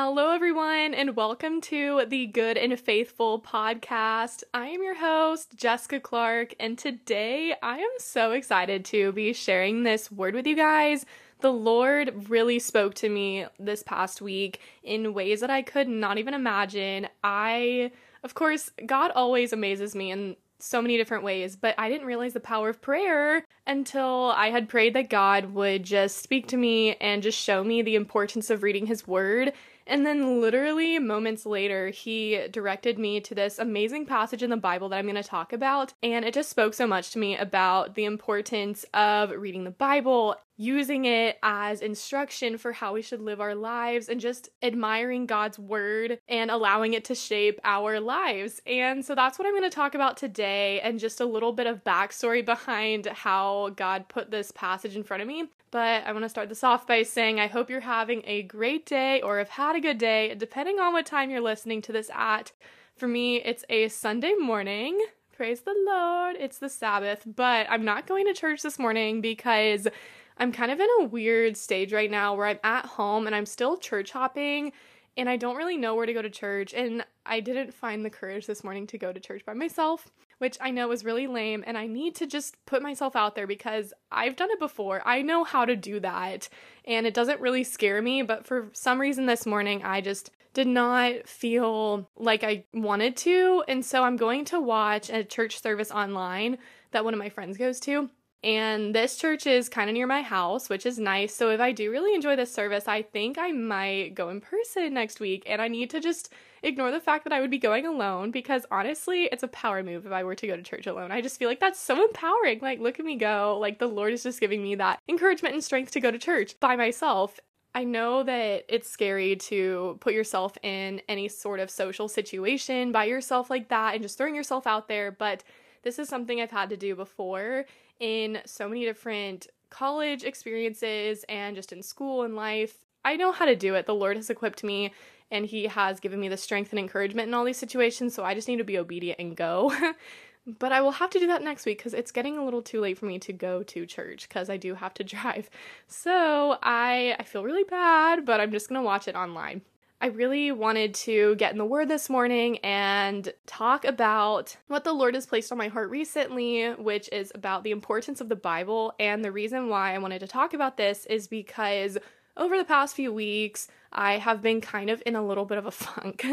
Hello, everyone, and welcome to the Good and Faithful podcast. I am your host, Jessica Clark, and today I am so excited to be sharing this word with you guys. The Lord really spoke to me this past week in ways that I could not even imagine. I, of course, God always amazes me in so many different ways, but I didn't realize the power of prayer until I had prayed that God would just speak to me and just show me the importance of reading His Word and then, literally moments later, he directed me to this amazing passage in the Bible that I'm going to talk about. And it just spoke so much to me about the importance of reading the Bible, using it as instruction for how we should live our lives, and just admiring God's word and allowing it to shape our lives. And so that's what I'm going to talk about today, and just a little bit of backstory behind how God put this passage in front of me. But I want to start this off by saying I hope you're having a great day or have had a good day, depending on what time you're listening to this at. For me, it's a Sunday morning. Praise the Lord. It's the Sabbath, but I'm not going to church this morning because I'm kind of in a weird stage right now where I'm at home and I'm still church hopping and I don't really know where to go to church. And I didn't find the courage this morning to go to church by myself which I know is really lame. And I need to just put myself out there because I've done it before. I know how to do that. And it doesn't really scare me. But for some reason this morning, I just did not feel like I wanted to. And so I'm going to watch a church service online that one of my friends goes to. And this church is kind of near my house, which is nice. So if I do really enjoy this service, I think I might go in person next week. And I need to just ignore the fact that I would be going alone because honestly, it's a power move if I were to go to church alone. I just feel like that's so empowering. Like, look at me go. Like, the Lord is just giving me that encouragement and strength to go to church by myself. I know that it's scary to put yourself in any sort of social situation by yourself like that and just throwing yourself out there, but this is something I've had to do before in so many different college experiences and just in school and life. I know how to do it. The Lord has equipped me and He has given me the strength and encouragement in all these situations, so I just need to be obedient and go. but I will have to do that next week because it's getting a little too late for me to go to church because I do have to drive. So I I feel really bad, but I'm just gonna watch it online. I really wanted to get in the Word this morning and talk about what the Lord has placed on my heart recently, which is about the importance of the Bible. And the reason why I wanted to talk about this is because over the past few weeks, I have been kind of in a little bit of a funk.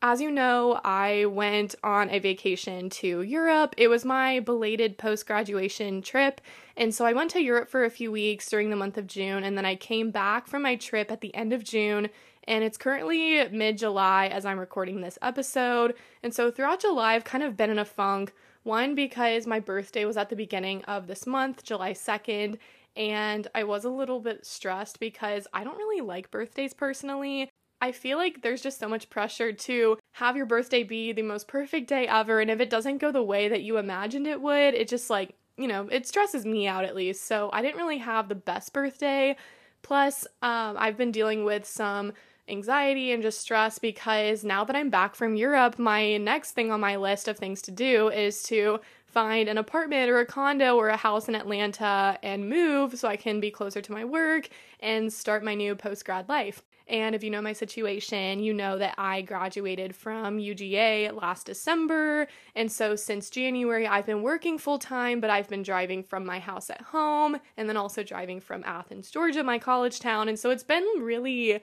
As you know, I went on a vacation to Europe. It was my belated post graduation trip. And so I went to Europe for a few weeks during the month of June. And then I came back from my trip at the end of June. And it's currently mid July as I'm recording this episode. And so throughout July, I've kind of been in a funk. One, because my birthday was at the beginning of this month, July 2nd, and I was a little bit stressed because I don't really like birthdays personally. I feel like there's just so much pressure to have your birthday be the most perfect day ever, and if it doesn't go the way that you imagined it would, it just like, you know, it stresses me out at least. So I didn't really have the best birthday. Plus, um, I've been dealing with some anxiety and just stress because now that I'm back from Europe, my next thing on my list of things to do is to find an apartment or a condo or a house in Atlanta and move so I can be closer to my work and start my new post grad life. And if you know my situation, you know that I graduated from UGA last December. And so since January, I've been working full time, but I've been driving from my house at home and then also driving from Athens, Georgia, my college town. And so it's been really,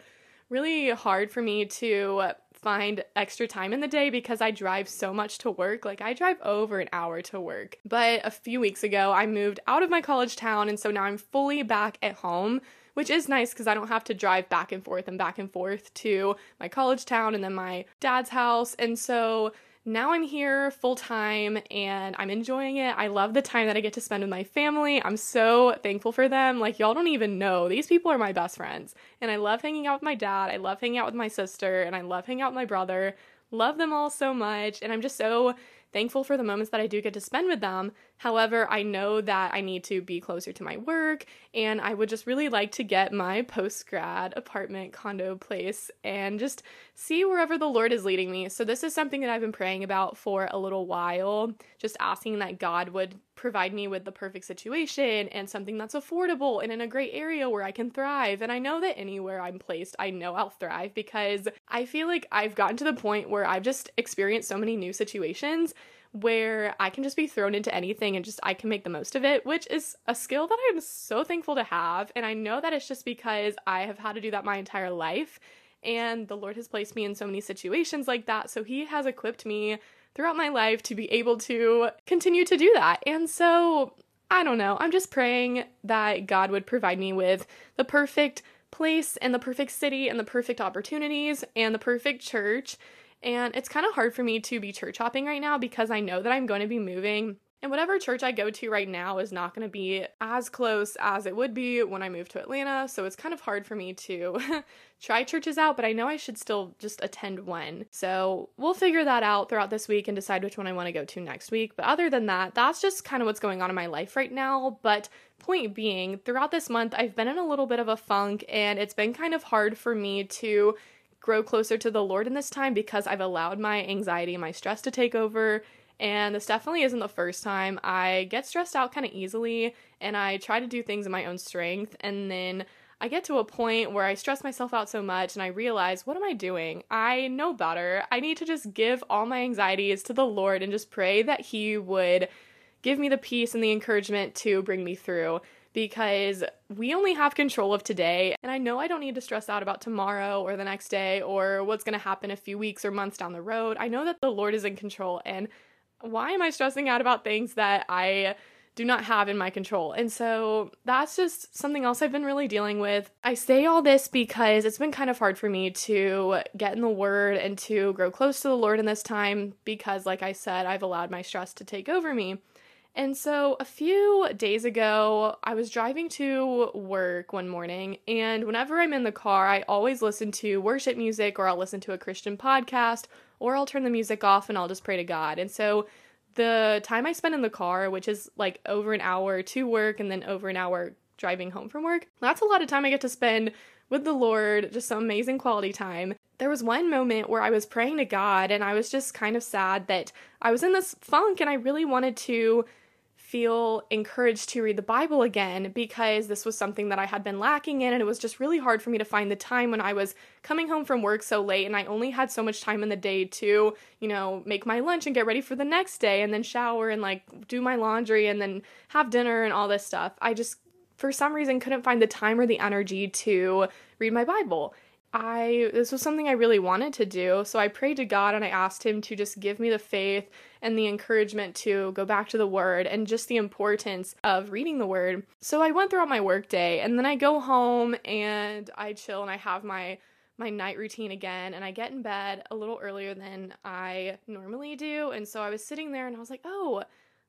really hard for me to find extra time in the day because I drive so much to work. Like, I drive over an hour to work. But a few weeks ago, I moved out of my college town, and so now I'm fully back at home which is nice because I don't have to drive back and forth and back and forth to my college town and then my dad's house. And so now I'm here full time and I'm enjoying it. I love the time that I get to spend with my family. I'm so thankful for them. Like, y'all don't even know. These people are my best friends. And I love hanging out with my dad. I love hanging out with my sister. And I love hanging out with my brother. Love them all so much. And I'm just so thankful for the moments that I do get to spend with them. However, I know that I need to be closer to my work, and I would just really like to get my post grad apartment condo place and just see wherever the Lord is leading me. So, this is something that I've been praying about for a little while, just asking that God would provide me with the perfect situation and something that's affordable and in a great area where I can thrive. And I know that anywhere I'm placed, I know I'll thrive because I feel like I've gotten to the point where I've just experienced so many new situations where I can just be thrown into anything and just I can make the most of it, which is a skill that I'm so thankful to have. And I know that it's just because I have had to do that my entire life. And the Lord has placed me in so many situations like that. So He has equipped me throughout my life to be able to continue to do that. And so I don't know. I'm just praying that God would provide me with the perfect place and the perfect city and the perfect opportunities and the perfect church and it's kind of hard for me to be church hopping right now because I know that I'm going to be moving. And whatever church I go to right now is not going to be as close as it would be when I move to Atlanta. So it's kind of hard for me to try churches out, but I know I should still just attend one. So we'll figure that out throughout this week and decide which one I want to go to next week. But other than that, that's just kind of what's going on in my life right now. But point being, throughout this month, I've been in a little bit of a funk and it's been kind of hard for me to grow closer to the Lord in this time because I've allowed my anxiety and my stress to take over. And this definitely isn't the first time. I get stressed out kind of easily and I try to do things in my own strength. And then I get to a point where I stress myself out so much and I realize, what am I doing? I know better. I need to just give all my anxieties to the Lord and just pray that He would give me the peace and the encouragement to bring me through because we only have control of today. And I know I don't need to stress out about tomorrow or the next day or what's going to happen a few weeks or months down the road. I know that the Lord is in control. And why am I stressing out about things that I do not have in my control. And so that's just something else I've been really dealing with. I say all this because it's been kind of hard for me to get in the word and to grow close to the Lord in this time because, like I said, I've allowed my stress to take over me. And so a few days ago, I was driving to work one morning, and whenever I'm in the car, I always listen to worship music or I'll listen to a Christian podcast or I'll turn the music off and I'll just pray to God. And so the time I spend in the car, which is like over an hour to work and then over an hour driving home from work, that's a lot of time I get to spend with the Lord, just some amazing quality time. There was one moment where I was praying to God and I was just kind of sad that I was in this funk and I really wanted to feel encouraged to read the Bible again because this was something that I had been lacking in, and it was just really hard for me to find the time when I was coming home from work so late and I only had so much time in the day to, you know, make my lunch and get ready for the next day and then shower and like do my laundry and then have dinner and all this stuff. I just, for some reason, couldn't find the time or the energy to read my Bible. I this was something I really wanted to do. So I prayed to God and I asked him to just give me the faith and the encouragement to go back to the word and just the importance of reading the word. So I went throughout my workday and then I go home and I chill and I have my my night routine again and I get in bed a little earlier than I normally do. And so I was sitting there and I was like, "Oh,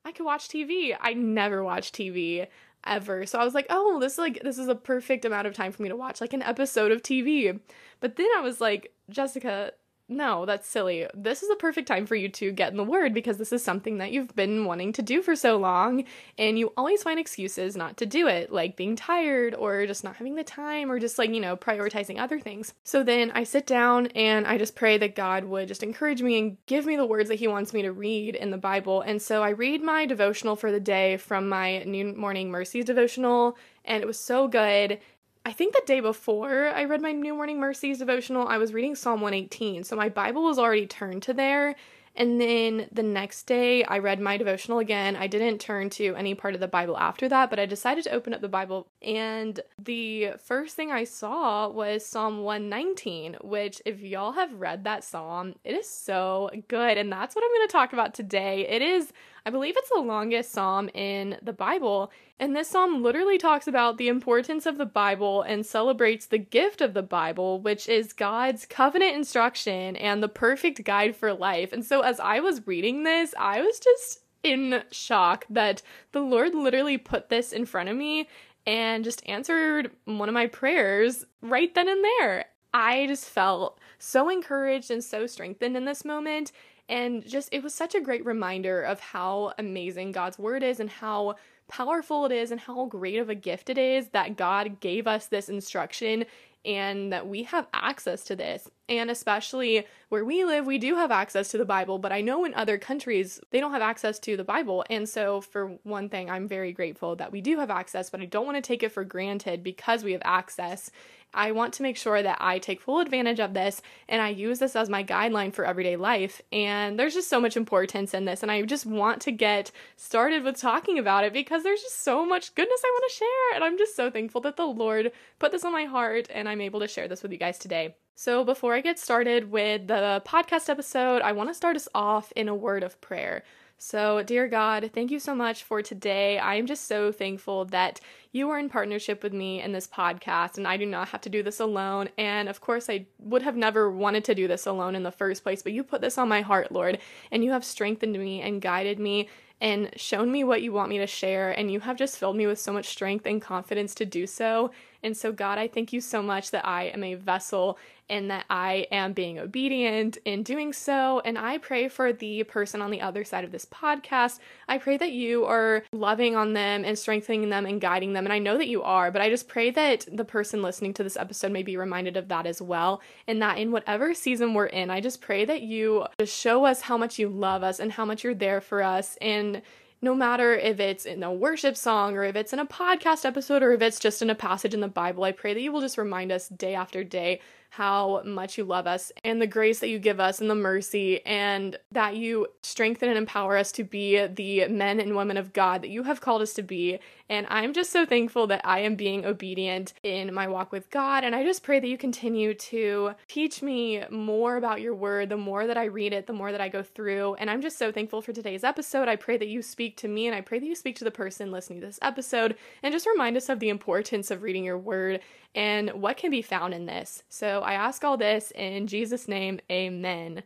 I could watch TV. I never watch TV ever. So I was like, oh, this is like this is a perfect amount of time for me to watch like an episode of TV. But then I was like, Jessica, no, that's silly. This is a perfect time for you to get in the word because this is something that you've been wanting to do for so long, and you always find excuses not to do it, like being tired or just not having the time or just like, you know, prioritizing other things. So then I sit down and I just pray that God would just encourage me and give me the words that He wants me to read in the Bible. And so I read my devotional for the day from my New Morning Mercies devotional, and it was so good. I think the day before I read my New Morning Mercies devotional, I was reading Psalm 118. So my Bible was already turned to there. And then the next day, I read my devotional again. I didn't turn to any part of the Bible after that, but I decided to open up the Bible. And the first thing I saw was Psalm 119, which, if y'all have read that psalm, it is so good. And that's what I'm going to talk about today. It is, I believe it's the longest psalm in the Bible. And this psalm literally talks about the importance of the Bible and celebrates the gift of the Bible, which is God's covenant instruction and the perfect guide for life. And so as I was reading this, I was just in shock that the Lord literally put this in front of me and just answered one of my prayers right then and there. I just felt so encouraged and so strengthened in this moment. And just, it was such a great reminder of how amazing God's word is and how powerful it is and how great of a gift it is that God gave us this instruction and that we have access to this. And especially where we live, we do have access to the Bible, but I know in other countries they don't have access to the Bible. And so, for one thing, I'm very grateful that we do have access, but I don't want to take it for granted because we have access. I want to make sure that I take full advantage of this and I use this as my guideline for everyday life. And there's just so much importance in this. And I just want to get started with talking about it because there's just so much goodness I want to share. And I'm just so thankful that the Lord put this on my heart and I'm able to share this with you guys today. So, before I get started with the podcast episode, I want to start us off in a word of prayer. So, dear God, thank you so much for today. I am just so thankful that you are in partnership with me in this podcast, and I do not have to do this alone. And of course, I would have never wanted to do this alone in the first place, but you put this on my heart, Lord, and you have strengthened me and guided me and shown me what you want me to share, and you have just filled me with so much strength and confidence to do so. And so, God, I thank you so much that I am a vessel and that I am being obedient in doing so. And I pray for the person on the other side of this podcast. I pray that you are loving on them and strengthening them and guiding them. And I know that you are, but I just pray that the person listening to this episode may be reminded of that as well. And that in whatever season we're in, I just pray that you just show us how much you love us and how much you're there for us. And no matter if it's in a worship song or if it's in a podcast episode or if it's just in a passage in the Bible, I pray that you will just remind us day after day how much you love us and the grace that you give us and the mercy and that you strengthen and empower us to be the men and women of God that you have called us to be. And I'm just so thankful that I am being obedient in my walk with God. And I just pray that you continue to teach me more about your word. The more that I read it, the more that I go through. And I'm just so thankful for today's episode. I pray that you speak to me and I pray that you speak to the person listening to this episode and just remind us of the importance of reading your word and what can be found in this. So I ask all this in Jesus' name, amen.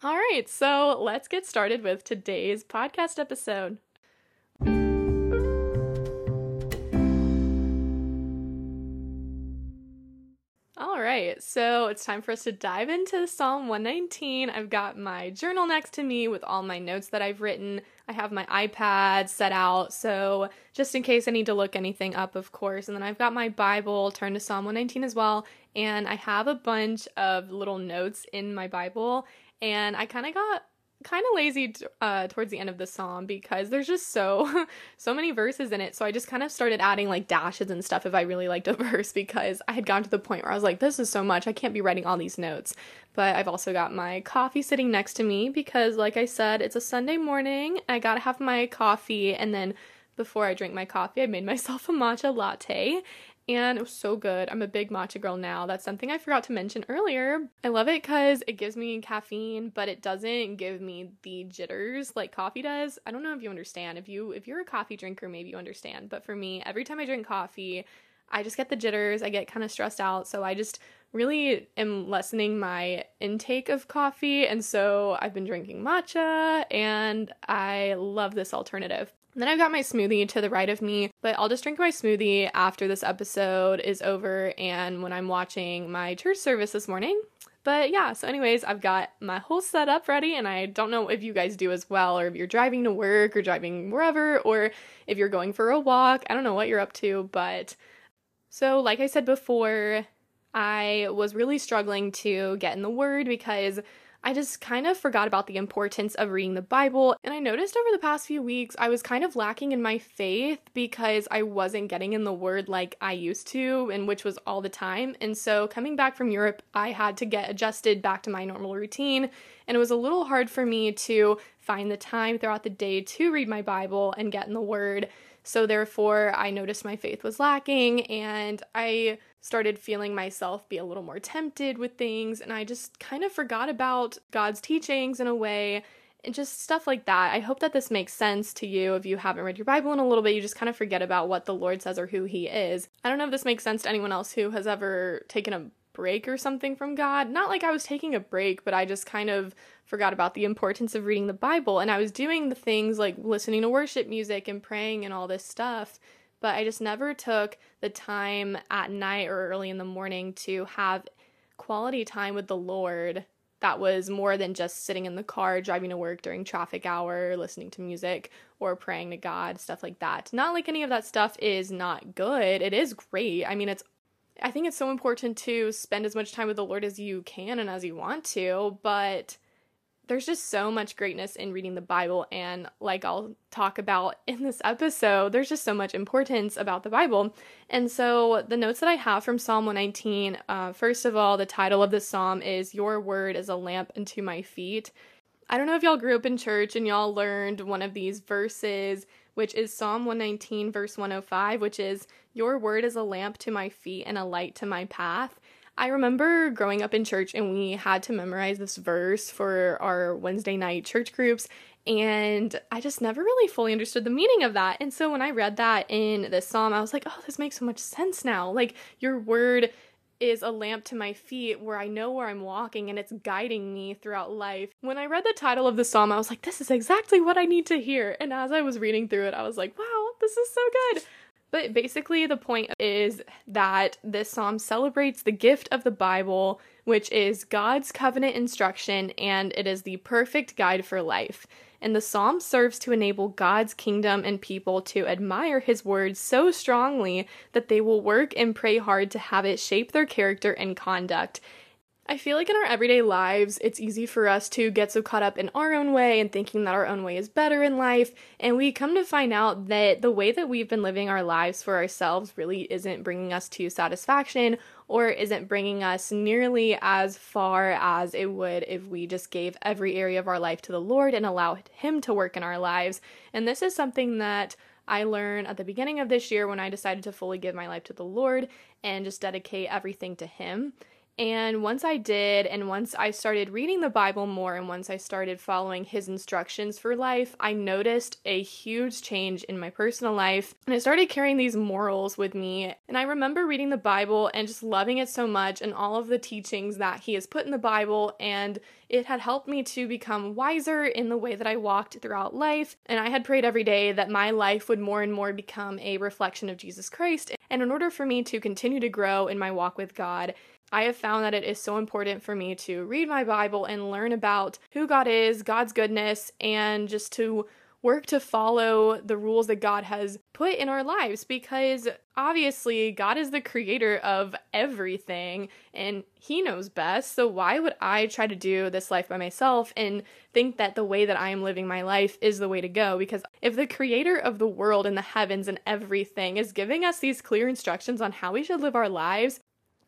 All right, so let's get started with today's podcast episode. All right, so it's time for us to dive into Psalm 119. I've got my journal next to me with all my notes that I've written. I have my iPad set out, so just in case I need to look anything up, of course. And then I've got my Bible turned to Psalm 119 as well. And I have a bunch of little notes in my Bible. And I kind of got kind of lazy uh, towards the end of the psalm because there's just so so many verses in it. So i just kind of started adding like dashes and stuff if i really liked a verse because i had gotten to the point where i was like this is so much. I can't be writing all these notes. But i've also got my coffee sitting next to me because like i said it's a sunday morning. I gotta have my coffee. And then before I drink my coffee, I made myself a matcha latte and it was so good. I'm a big matcha girl now. That's something I forgot to mention earlier. I love it because it gives me caffeine, but it doesn't give me the jitters like coffee does. I don't know if you understand. If you if you're a coffee drinker, maybe you understand. But for me, every time I drink coffee, I just get the jitters. I get kind of stressed out. So I just really am lessening my intake of coffee. And so I've been drinking matcha and I love this alternative. Then I've got my smoothie to the right of me, but I'll just drink my smoothie after this episode is over and when I'm watching my church service this morning. But yeah, so anyways, I've got my whole setup ready and I don't know if you guys do as well or if you're driving to work or driving wherever or if you're going for a walk. I don't know what you're up to, but so like I said before, I was really struggling to get in the word because I just kind of forgot about the importance of reading the Bible. And I noticed over the past few weeks, I was kind of lacking in my faith because I wasn't getting in the Word like I used to, and which was all the time. And so coming back from Europe, I had to get adjusted back to my normal routine. And it was a little hard for me to find the time throughout the day to read my Bible and get in the Word. So therefore, I noticed my faith was lacking and I started feeling myself be a little more tempted with things and I just kind of forgot about God's teachings in a way and just stuff like that. I hope that this makes sense to you if you haven't read your Bible in a little bit. You just kind of forget about what the Lord says or who He is. I don't know if this makes sense to anyone else who has ever taken a break or something from God. Not like I was taking a break, but I just kind of forgot about the importance of reading the Bible. And I was doing the things like listening to worship music and praying and all this stuff but I just never took the time at night or early in the morning to have quality time with the Lord that was more than just sitting in the car driving to work during traffic hour, listening to music or praying to God, stuff like that. Not like any of that stuff is not good. It is great. I mean, it's I think it's so important to spend as much time with the Lord as you can and as you want to, but there's just so much greatness in reading the Bible. And like I'll talk about in this episode, there's just so much importance about the Bible. And so the notes that I have from Psalm 119 uh, first of all, the title of the psalm is Your Word is a Lamp unto My Feet. I don't know if y'all grew up in church and y'all learned one of these verses, which is Psalm 119, verse 105, which is Your Word is a lamp to my feet and a light to my path. I remember growing up in church and we had to memorize this verse for our Wednesday night church groups. And I just never really fully understood the meaning of that. And so when I read that in this psalm, I was like, oh, this makes so much sense now. Like, your word is a lamp to my feet where I know where I'm walking and it's guiding me throughout life. When I read the title of the psalm, I was like, this is exactly what I need to hear. And as I was reading through it, I was like, wow, this is so good. But basically, the point is that this psalm celebrates the gift of the Bible, which is God's covenant instruction, and it is the perfect guide for life. And the psalm serves to enable God's kingdom and people to admire his word so strongly that they will work and pray hard to have it shape their character and conduct. I feel like in our everyday lives, it's easy for us to get so caught up in our own way and thinking that our own way is better in life. And we come to find out that the way that we've been living our lives for ourselves really isn't bringing us to satisfaction or isn't bringing us nearly as far as it would if we just gave every area of our life to the Lord and allowed Him to work in our lives. And this is something that I learned at the beginning of this year when I decided to fully give my life to the Lord and just dedicate everything to Him. And once I did, and once I started reading the Bible more, and once I started following his instructions for life, I noticed a huge change in my personal life. And I started carrying these morals with me. And I remember reading the Bible and just loving it so much, and all of the teachings that he has put in the Bible. And it had helped me to become wiser in the way that I walked throughout life. And I had prayed every day that my life would more and more become a reflection of Jesus Christ. And in order for me to continue to grow in my walk with God, I have found that it is so important for me to read my Bible and learn about who God is, God's goodness, and just to work to follow the rules that God has put in our lives because obviously God is the creator of everything and He knows best. So, why would I try to do this life by myself and think that the way that I am living my life is the way to go? Because if the creator of the world and the heavens and everything is giving us these clear instructions on how we should live our lives,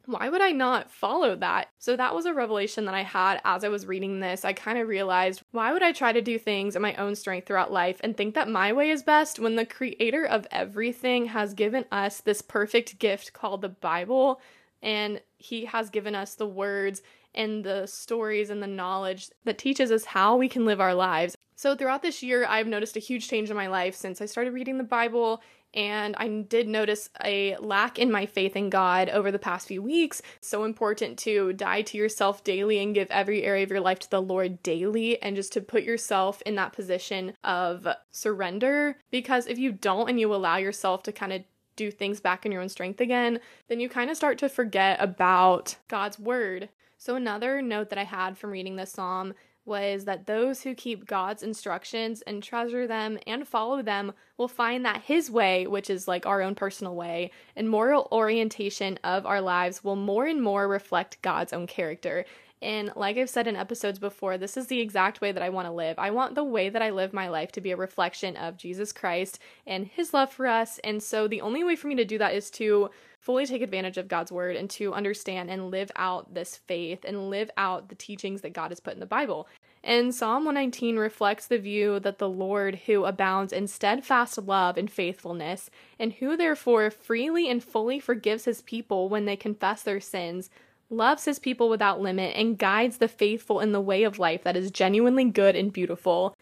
why would I not follow that? So that was a revelation that I had as I was reading this. I kind of realized why would I try to do things in my own strength throughout life and think that my way is best when the creator of everything has given us this perfect gift called the Bible and he has given us the words and the stories and the knowledge that teaches us how we can live our lives. So, throughout this year, I've noticed a huge change in my life since I started reading the Bible and I did notice a lack in my faith in God over the past few weeks. So important to die to yourself daily and give every area of your life to the Lord daily and just to put yourself in that position of surrender because if you don't and you allow yourself to kind of do things back in your own strength again, then you kind of start to forget about God's word. So, another note that I had from reading this psalm was that those who keep God's instructions and treasure them and follow them will find that His way, which is like our own personal way, and moral orientation of our lives will more and more reflect God's own character. And like I've said in episodes before, this is the exact way that I want to live. I want the way that I live my life to be a reflection of Jesus Christ and His love for us. And so the only way for me to do that is to fully take advantage of God's word and to understand and live out this faith and live out the teachings that God has put in the Bible. And Psalm 119 reflects the view that the Lord, who abounds in steadfast love and faithfulness, and who therefore freely and fully forgives his people when they confess their sins, loves his people without limit, and guides the faithful in the way of life that is genuinely good and beautiful.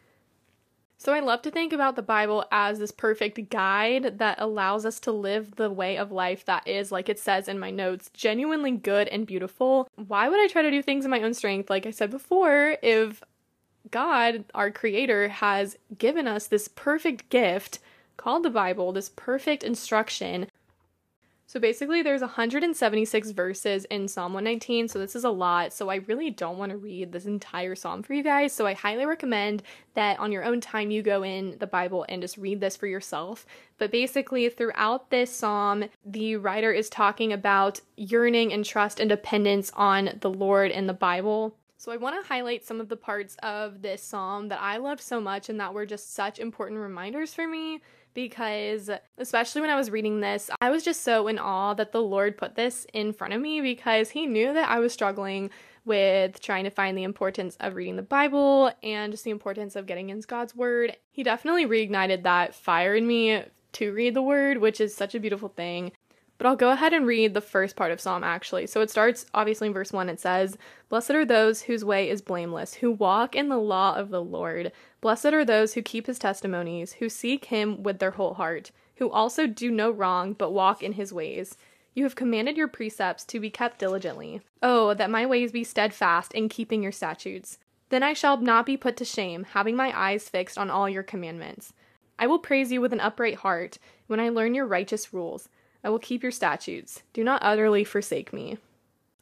So I love to think about the Bible as this perfect guide that allows us to live the way of life that is, like it says in my notes, genuinely good and beautiful. Why would I try to do things in my own strength? Like I said before, if God, our creator, has given us this perfect gift called the Bible, this perfect instruction So basically, there's 176 verses in Psalm 119, so this is a lot. So I really don't want to read this entire psalm for you guys. So I highly recommend that on your own time you go in the Bible and just read this for yourself. But basically, throughout this psalm, the writer is talking about yearning and trust and dependence on the Lord and the Bible. So I want to highlight some of the parts of this psalm that I loved so much and that were just such important reminders for me because, especially when I was reading this, I was just so in awe that the Lord put this in front of me because He knew that I was struggling with trying to find the importance of reading the Bible and just the importance of getting in God's Word. He definitely reignited that fire in me to read the Word, which is such a beautiful thing. But I'll go ahead and read the first part of Psalm actually. So it starts obviously in verse 1. It says, Blessed are those whose way is blameless, who walk in the law of the Lord. Blessed are those who keep his testimonies, who seek him with their whole heart, who also do no wrong, but walk in his ways. You have commanded your precepts to be kept diligently. Oh, that my ways be steadfast in keeping your statutes. Then I shall not be put to shame, having my eyes fixed on all your commandments. I will praise you with an upright heart when I learn your righteous rules. I will keep your statutes. Do not utterly forsake me.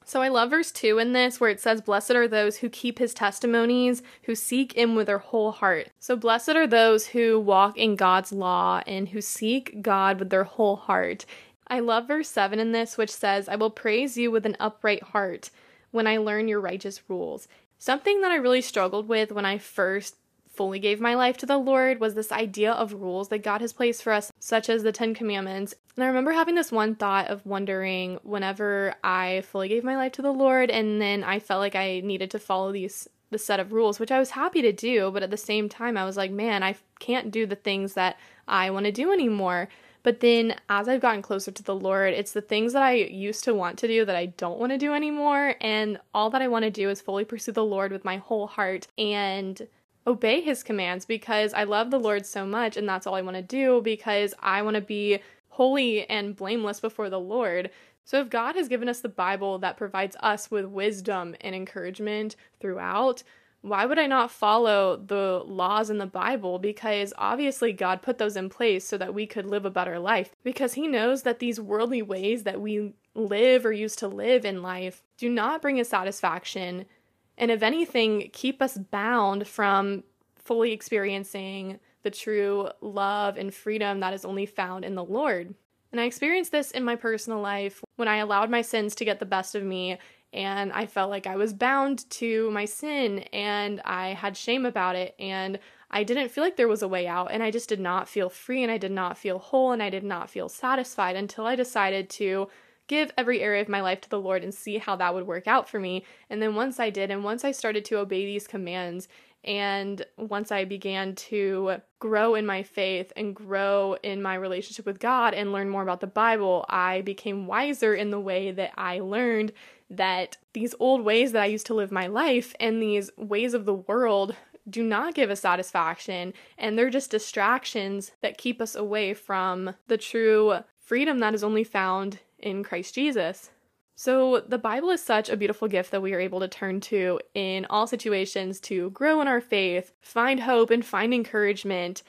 So I love verse 2 in this where it says, Blessed are those who keep his testimonies, who seek him with their whole heart. So blessed are those who walk in God's law and who seek God with their whole heart. I love verse 7 in this, which says, I will praise you with an upright heart when I learn your righteous rules. Something that I really struggled with when I first fully gave my life to the Lord was this idea of rules that God has placed for us, such as the Ten Commandments. And I remember having this one thought of wondering whenever I fully gave my life to the Lord and then I felt like I needed to follow these the set of rules, which I was happy to do, but at the same time I was like, man, I can't do the things that I want to do anymore. But then as I've gotten closer to the Lord, it's the things that I used to want to do that I don't want to do anymore. And all that I want to do is fully pursue the Lord with my whole heart and obey his commands because I love the Lord so much and that's all I want to do because I want to be holy and blameless before the Lord. So if God has given us the Bible that provides us with wisdom and encouragement throughout, why would I not follow the laws in the Bible? Because obviously God put those in place so that we could live a better life. Because He knows that these worldly ways that we live or used to live in life do not bring us satisfaction and if anything, keep us bound from fully experiencing the true love and freedom that is only found in the Lord. And I experienced this in my personal life when I allowed my sins to get the best of me and I felt like I was bound to my sin and I had shame about it and I didn't feel like there was a way out and I just did not feel free and I did not feel whole and I did not feel satisfied until I decided to give every area of my life to the Lord and see how that would work out for me. And then once I did, and once I started to obey these commands, and once I began to grow in my faith and grow in my relationship with God and learn more about the Bible, I became wiser in the way that I learned that these old ways that I used to live my life and these ways of the world do not give us satisfaction and they're just distractions that keep us away from the true freedom that is only found in Christ Jesus. So, the Bible is such a beautiful gift that we are able to turn to in all situations to grow in our faith, find hope, and find encouragement.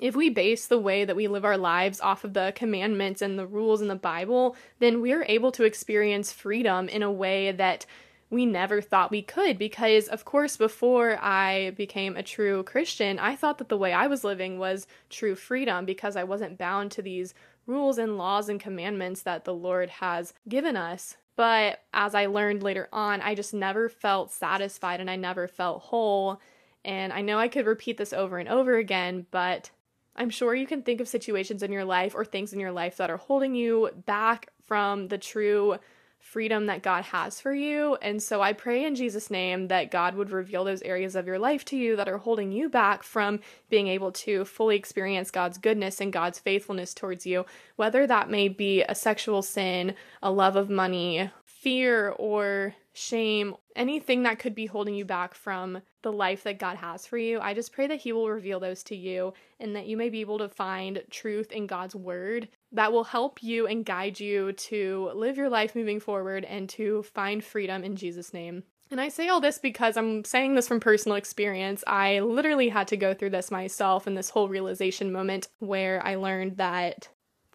If we base the way that we live our lives off of the commandments and the rules in the Bible, then we are able to experience freedom in a way that we never thought we could. Because, of course, before I became a true Christian, I thought that the way I was living was true freedom because I wasn't bound to these rules and laws and commandments that the Lord has given us. But as I learned later on, I just never felt satisfied and I never felt whole. And I know I could repeat this over and over again, but I'm sure you can think of situations in your life or things in your life that are holding you back from the true freedom that God has for you. And so I pray in Jesus' name that God would reveal those areas of your life to you that are holding you back from being able to fully experience God's goodness and God's faithfulness towards you, whether that may be a sexual sin, a love of money, fear, or shame, anything that could be holding you back from the life that God has for you. I just pray that He will reveal those to you and that you may be able to find truth in God's Word that will help you and guide you to live your life moving forward and to find freedom in Jesus' name. And I say all this because I'm saying this from personal experience. I literally had to go through this myself in this whole realization moment where I learned that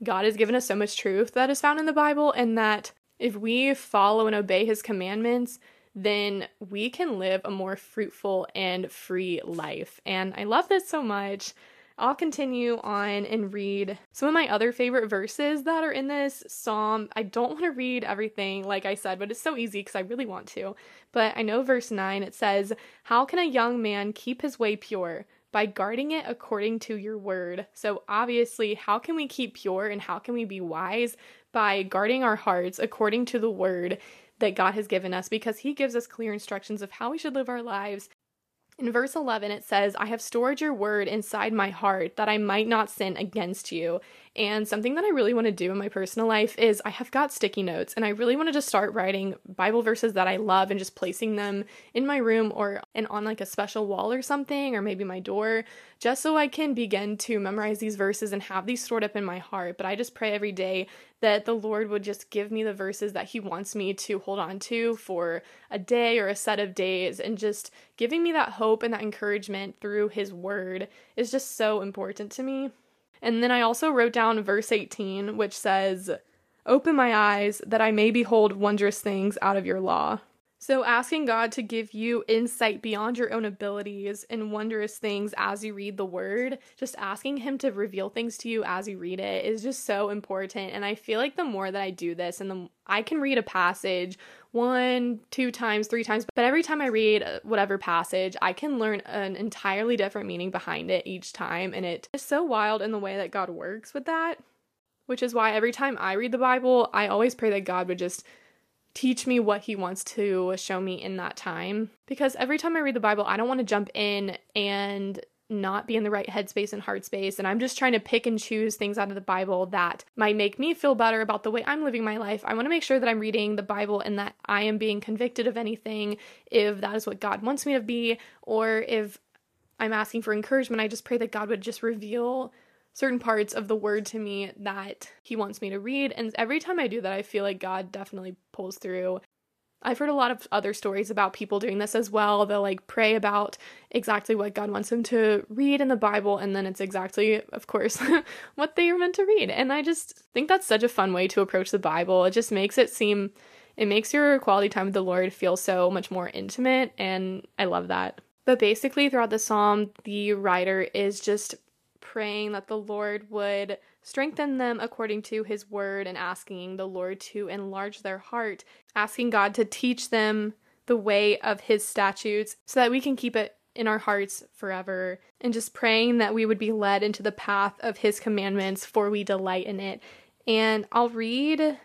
God has given us so much truth that is found in the Bible, and that if we follow and obey his commandments, then we can live a more fruitful and free life. And I love this so much. I'll continue on and read some of my other favorite verses that are in this psalm. I don't want to read everything, like I said, but it's so easy because I really want to. But I know verse 9 it says, How can a young man keep his way pure? By guarding it according to your word. So, obviously, how can we keep pure and how can we be wise? By guarding our hearts according to the word that God has given us because He gives us clear instructions of how we should live our lives in verse 11, it says, I have stored your word inside my heart that I might not sin against you. And something that I really want to do in my personal life is I have got sticky notes and I really want to just start writing Bible verses that I love and just placing them in my room or and on like a special wall or something or maybe my door just so I can begin to memorize these verses and have these stored up in my heart. But I just pray every day that the Lord would just give me the verses that He wants me to hold on to for a day or a set of days, and just giving me that hope and that encouragement through His Word is just so important to me. And then I also wrote down verse 18, which says, Open my eyes that I may behold wondrous things out of your law. So, asking God to give you insight beyond your own abilities and wondrous things as you read the word, just asking Him to reveal things to you as you read it is just so important. And I feel like the more that I do this, and the I can read a passage one, two times, three times, but every time I read uh, whatever passage, I can learn an entirely different meaning behind it each time. And it is so wild in the way that God works with that, which is why every time I read the Bible, I always pray that God would just teach me what he wants to show me in that time. Because every time I read the Bible, I don't want to jump in and not be in the right headspace and heart space. And I'm just trying to pick and choose things out of the Bible that might make me feel better about the way I'm living my life. I want to make sure that I'm reading the Bible and that I am being convicted of anything if that is what God wants me to be, or if I'm asking for encouragement. I just pray that God would just reveal certain parts of the word to me that he wants me to read. And every time I do that, I feel like God definitely pulls through. I've heard a lot of other stories about people doing this as well. They'll like pray about exactly what God wants them to read in the Bible, and then it's exactly, of course, what they are meant to read. And I just think that's such a fun way to approach the Bible. It just makes it seem, it makes your quality time with the Lord feel so much more intimate, and I love that. But basically, throughout the psalm, the writer is just praying that the Lord would strengthen them according to his word and asking the Lord to enlarge their heart, asking God to teach them the way of his statutes so that we can keep it in our hearts forever, and just praying that we would be led into the path of his commandments, for we delight in it. And I'll read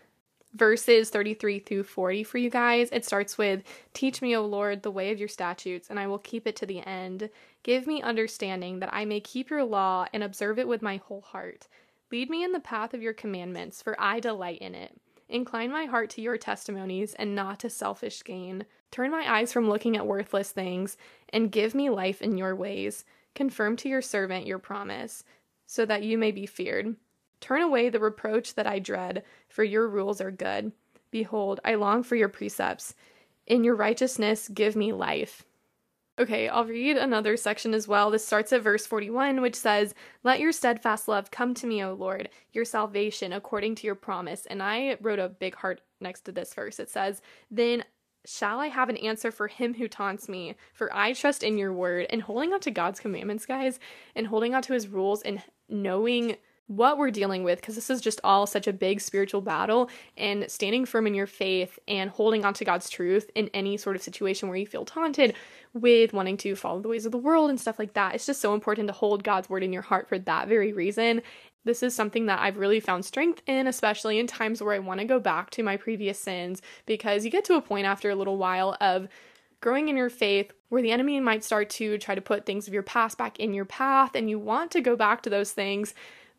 verses 33 through 40 for you guys. It starts with Teach me, O Lord, the way of your statutes, and I will keep it to the end. Give me understanding that I may keep your law and observe it with my whole heart. Lead me in the path of your commandments, for I delight in it. Incline my heart to your testimonies and not to selfish gain. Turn my eyes from looking at worthless things and give me life in your ways. Confirm to your servant your promise, so that you may be feared. Turn away the reproach that I dread, for your rules are good. Behold, I long for your precepts. In your righteousness, give me life. Okay, I'll read another section as well. This starts at verse 41, which says, Let your steadfast love come to me, O Lord, your salvation according to your promise. And I wrote a big heart next to this verse. It says, Then shall I have an answer for him who taunts me? For I trust in your word. And holding on to God's commandments, guys, and holding on to his rules and knowing what we're dealing with because this is just all such a big spiritual battle and standing firm in your faith and holding on to God's truth in any sort of situation where you feel taunted with wanting to follow the ways of the world and stuff like that. It's just so important to hold God's word in your heart for that very reason. This is something that I've really found strength in, especially in times where I want to go back to my previous sins because you get to a point after a little while of growing in your faith where the enemy might start to try to put things of your past back in your path and you want to go back to those things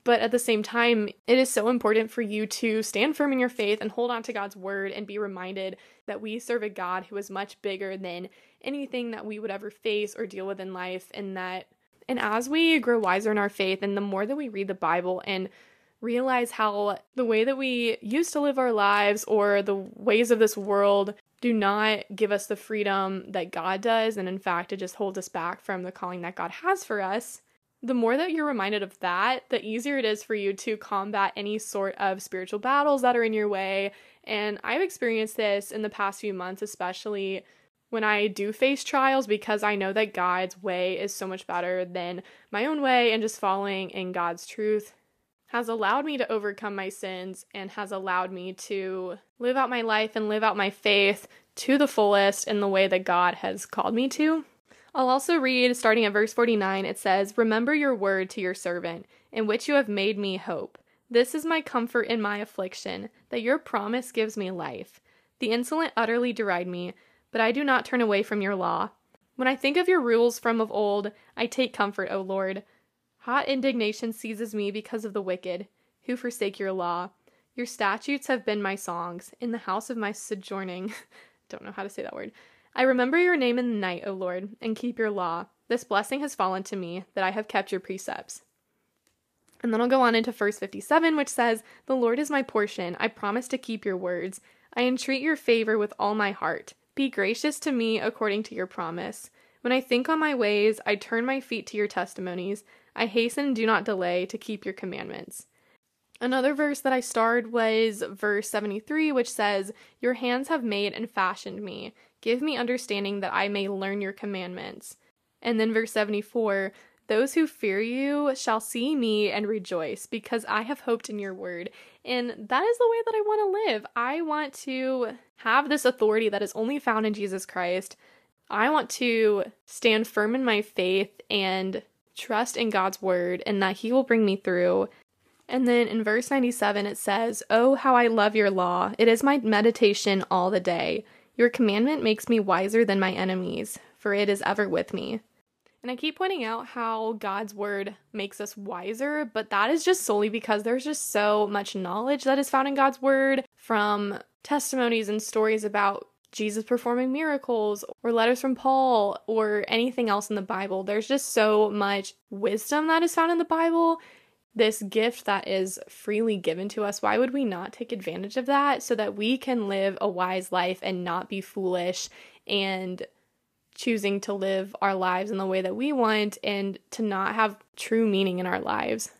but at the same time, it is so important for you to stand firm in your faith and hold on to God's word and be reminded that we serve a God who is much bigger than anything that we would ever face or deal with in life. And that, and as we grow wiser in our faith, and the more that we read the Bible and realize how the way that we used to live our lives or the ways of this world do not give us the freedom that God does. And in fact, it just holds us back from the calling that God has for us the more that you're reminded of that, the easier it is for you to combat any sort of spiritual battles that are in your way. And I've experienced this in the past few months, especially when I do face trials, because I know that God's way is so much better than my own way, and just following in God's truth has allowed me to overcome my sins and has allowed me to live out my life and live out my faith to the fullest in the way that God has called me to. I'll also read, starting at verse 49, it says, Remember your word to your servant, in which you have made me hope. This is my comfort in my affliction, that your promise gives me life. The insolent utterly deride me, but I do not turn away from your law. When I think of your rules from of old, I take comfort, O Lord. Hot indignation seizes me because of the wicked, who forsake your law. Your statutes have been my songs, in the house of my sojourning. Don't know how to say that word. I remember your name in the night, O Lord, and keep your law. This blessing has fallen to me, that I have kept your precepts. And then I'll go on into verse 57, which says, The Lord is my portion. I promise to keep your words. I entreat your favor with all my heart. Be gracious to me according to your promise. When I think on my ways, I turn my feet to your testimonies. I hasten and do not delay to keep your commandments. Another verse that I starred was verse 73, which says, Your hands have made and fashioned me. Give me understanding that I may learn your commandments. And then verse 74 Those who fear you shall see me and rejoice, because I have hoped in your word. And that is the way that I want to live. I want to have this authority that is only found in Jesus Christ. I want to stand firm in my faith and trust in God's word and that He will bring me through. And then in verse 97, it says, Oh, how I love your law! It is my meditation all the day. Your commandment makes me wiser than my enemies, for it is ever with me. And I keep pointing out how God's word makes us wiser, but that is just solely because there's just so much knowledge that is found in God's word from testimonies and stories about Jesus performing miracles or letters from Paul or anything else in the Bible. There's just so much wisdom that is found in the Bible this gift that is freely given to us, why would we not take advantage of that so that we can live a wise life and not be foolish and choosing to live our lives in the way that we want and to not have true meaning in our lives?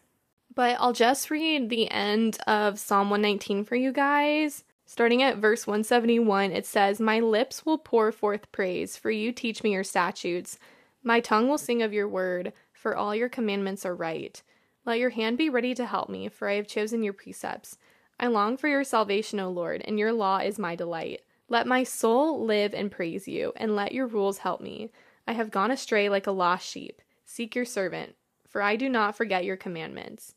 But I'll just read the end of Psalm 119 for you guys. Starting at verse 171, it says, My lips will pour forth praise, for you teach me your statutes. My tongue will sing of your word, for all your commandments are right. Let your hand be ready to help me, for I have chosen your precepts. I long for your salvation, O Lord, and your law is my delight. Let my soul live and praise you, and let your rules help me. I have gone astray like a lost sheep. Seek your servant, for I do not forget your commandments.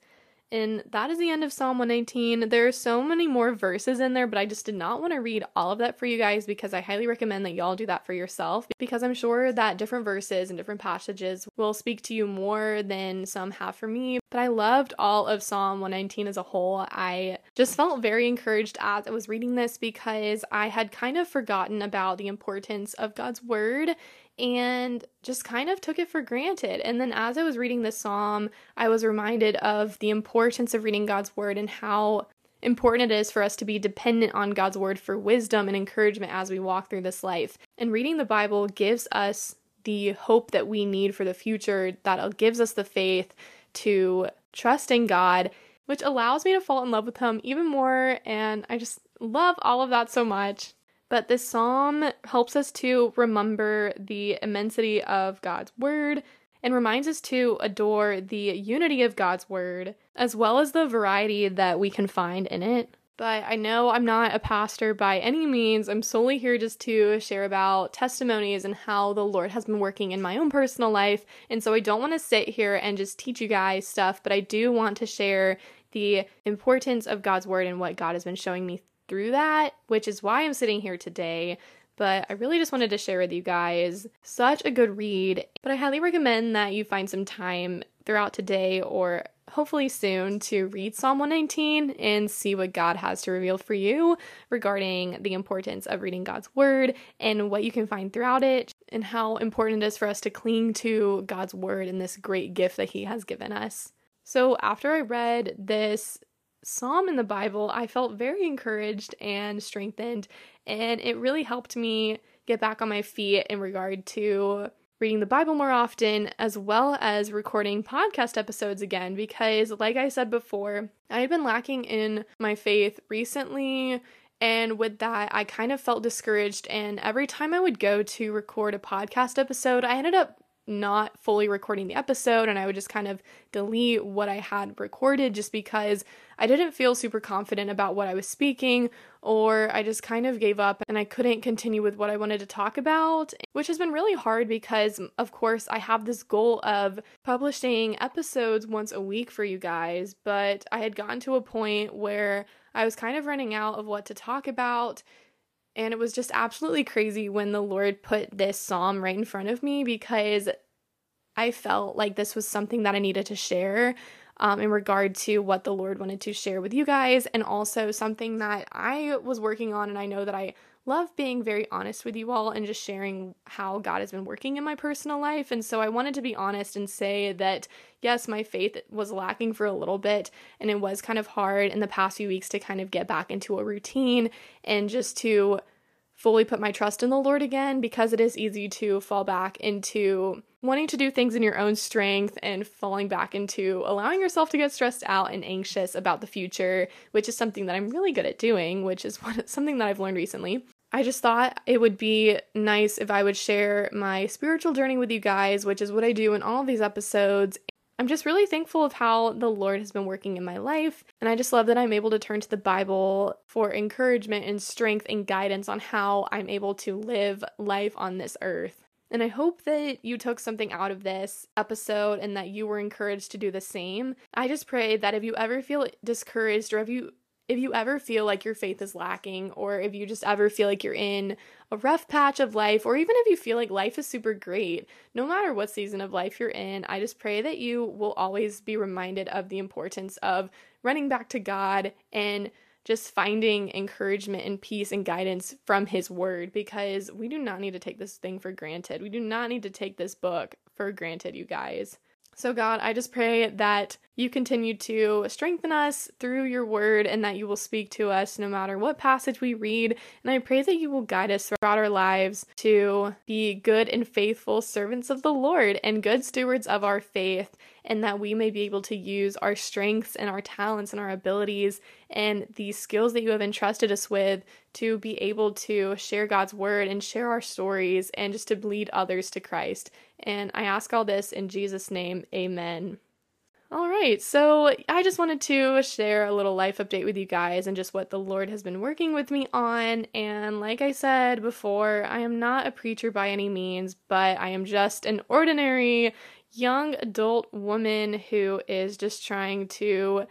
And that is the end of Psalm 119. There are so many more verses in there, but I just did not want to read all of that for you guys because I highly recommend that y'all do that for yourself because I'm sure that different verses and different passages will speak to you more than some have for me. But I loved all of Psalm 119 as a whole. I just felt very encouraged as I was reading this because I had kind of forgotten about the importance of God's word and just kind of took it for granted. And then as I was reading this psalm, I was reminded of the importance of reading God's word and how important it is for us to be dependent on God's word for wisdom and encouragement as we walk through this life. And reading the Bible gives us the hope that we need for the future, that gives us the faith to trust in God, which allows me to fall in love with Him even more. And I just love all of that so much. But this psalm helps us to remember the immensity of God's word and reminds us to adore the unity of God's word as well as the variety that we can find in it. But I know I'm not a pastor by any means. I'm solely here just to share about testimonies and how the Lord has been working in my own personal life. And so I don't want to sit here and just teach you guys stuff, but I do want to share the importance of God's word and what God has been showing me through that, which is why I'm sitting here today. But I really just wanted to share with you guys such a good read. But I highly recommend that you find some time throughout today or hopefully soon to read Psalm 119 and see what God has to reveal for you regarding the importance of reading God's word and what you can find throughout it and how important it is for us to cling to God's word and this great gift that He has given us. So, after I read this psalm in the Bible, I felt very encouraged and strengthened, and it really helped me get back on my feet in regard to reading the Bible more often, as well as recording podcast episodes again. Because, like I said before, I had been lacking in my faith recently. And with that, I kind of felt discouraged. And every time I would go to record a podcast episode, I ended up not fully recording the episode and I would just kind of delete what I had recorded just because I didn't feel super confident about what I was speaking or I just kind of gave up and I couldn't continue with what I wanted to talk about, which has been really hard because, of course, I have this goal of publishing episodes once a week for you guys, but I had gotten to a point where I was kind of running out of what to talk about and it was just absolutely crazy when the Lord put this psalm right in front of me because I felt like this was something that I needed to share um, in regard to what the Lord wanted to share with you guys, and also something that I was working on. And I know that I love being very honest with you all and just sharing how God has been working in my personal life. And so I wanted to be honest and say that, yes, my faith was lacking for a little bit, and it was kind of hard in the past few weeks to kind of get back into a routine and just to fully put my trust in the Lord again because it is easy to fall back into wanting to do things in your own strength and falling back into allowing yourself to get stressed out and anxious about the future, which is something that I'm really good at doing, which is what, something that I've learned recently. I just thought it would be nice if I would share my spiritual journey with you guys, which is what I do in all these episodes, I'm just really thankful of how the Lord has been working in my life. And I just love that I'm able to turn to the Bible for encouragement and strength and guidance on how I'm able to live life on this earth. And I hope that you took something out of this episode and that you were encouraged to do the same. I just pray that if you ever feel discouraged or if you if you ever feel like your faith is lacking, or if you just ever feel like you're in a rough patch of life, or even if you feel like life is super great, no matter what season of life you're in, I just pray that you will always be reminded of the importance of running back to God and just finding encouragement and peace and guidance from His Word because we do not need to take this thing for granted. We do not need to take this book for granted, you guys. So, God, I just pray that you continue to strengthen us through your word and that you will speak to us no matter what passage we read. And I pray that you will guide us throughout our lives to be good and faithful servants of the Lord and good stewards of our faith and that we may be able to use our strengths and our talents and our abilities and the skills that you have entrusted us with to be able to share God's word and share our stories and just to lead others to Christ. And I ask all this in Jesus' name, amen. All right, so I just wanted to share a little life update with you guys and just what the Lord has been working with me on. And like I said before, I am not a preacher by any means, but I am just an ordinary young adult woman who is just trying to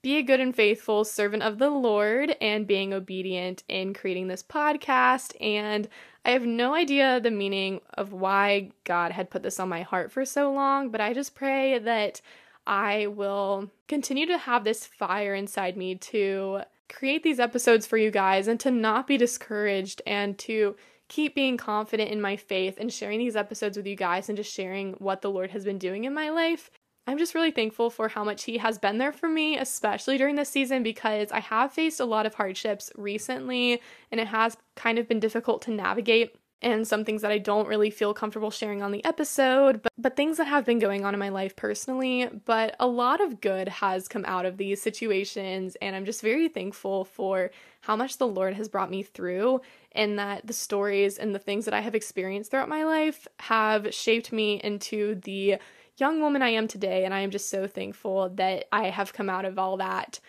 be a good and faithful servant of the Lord and being obedient in creating this podcast. And I have no idea the meaning of why God had put this on my heart for so long, but I just pray that I will continue to have this fire inside me to create these episodes for you guys and to not be discouraged and to keep being confident in my faith and sharing these episodes with you guys and just sharing what the Lord has been doing in my life. I'm just really thankful for how much He has been there for me, especially during this season, because I have faced a lot of hardships recently and it has kind of been difficult to navigate and some things that I don't really feel comfortable sharing on the episode, but, but things that have been going on in my life personally. But a lot of good has come out of these situations, and I'm just very thankful for how much the Lord has brought me through, and that the stories and the things that I have experienced throughout my life have shaped me into the young woman I am today. And I am just so thankful that I have come out of all that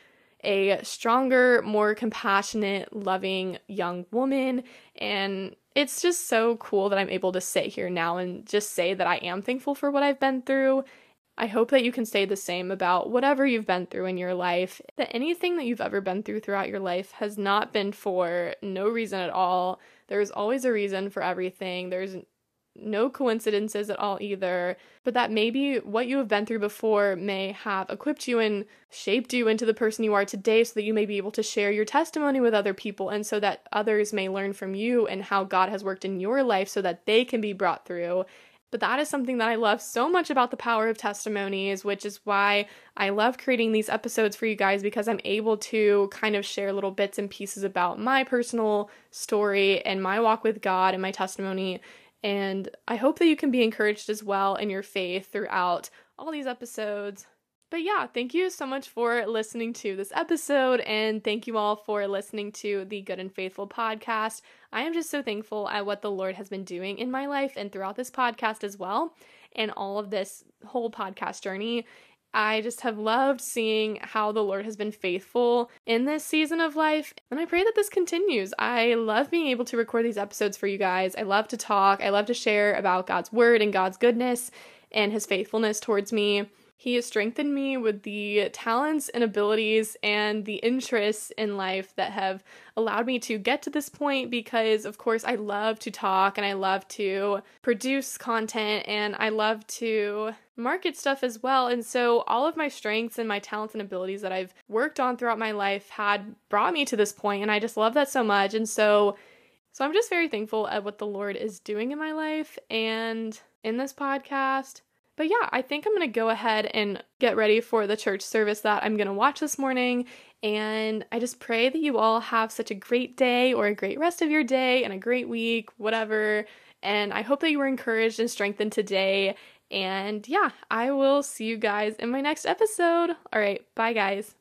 a stronger, more compassionate, loving young woman. And it's just so cool that I'm able to sit here now and just say that I am thankful for what I've been through. I hope that you can say the same about whatever you've been through in your life, that anything that you've ever been through throughout your life has not been for no reason at all. There's always a reason for everything. There's no coincidences at all either, but that maybe what you have been through before may have equipped you and shaped you into the person you are today so that you may be able to share your testimony with other people and so that others may learn from you and how God has worked in your life so that they can be brought through. But that is something that I love so much about the power of testimonies, which is why I love creating these episodes for you guys because I'm able to kind of share little bits and pieces about my personal story and my walk with God and my testimony And I hope that you can be encouraged as well in your faith throughout all these episodes. But yeah, thank you so much for listening to this episode, and thank you all for listening to the Good and Faithful podcast. I am just so thankful at what the Lord has been doing in my life and throughout this podcast as well, and all of this whole podcast journey. I just have loved seeing how the Lord has been faithful in this season of life, and I pray that this continues. I love being able to record these episodes for you guys. I love to talk, I love to share about God's word and God's goodness and his faithfulness towards me. He has strengthened me with the talents and abilities and the interests in life that have allowed me to get to this point because, of course, I love to talk and I love to produce content and I love to market stuff as well. And so, all of my strengths and my talents and abilities that I've worked on throughout my life had brought me to this point, and I just love that so much. And so, so I'm just very thankful at what the Lord is doing in my life and in this podcast but yeah, I think I'm going to go ahead and get ready for the church service that I'm going to watch this morning. And I just pray that you all have such a great day or a great rest of your day and a great week, whatever. And I hope that you were encouraged and strengthened today. And yeah, I will see you guys in my next episode. All right, bye, guys.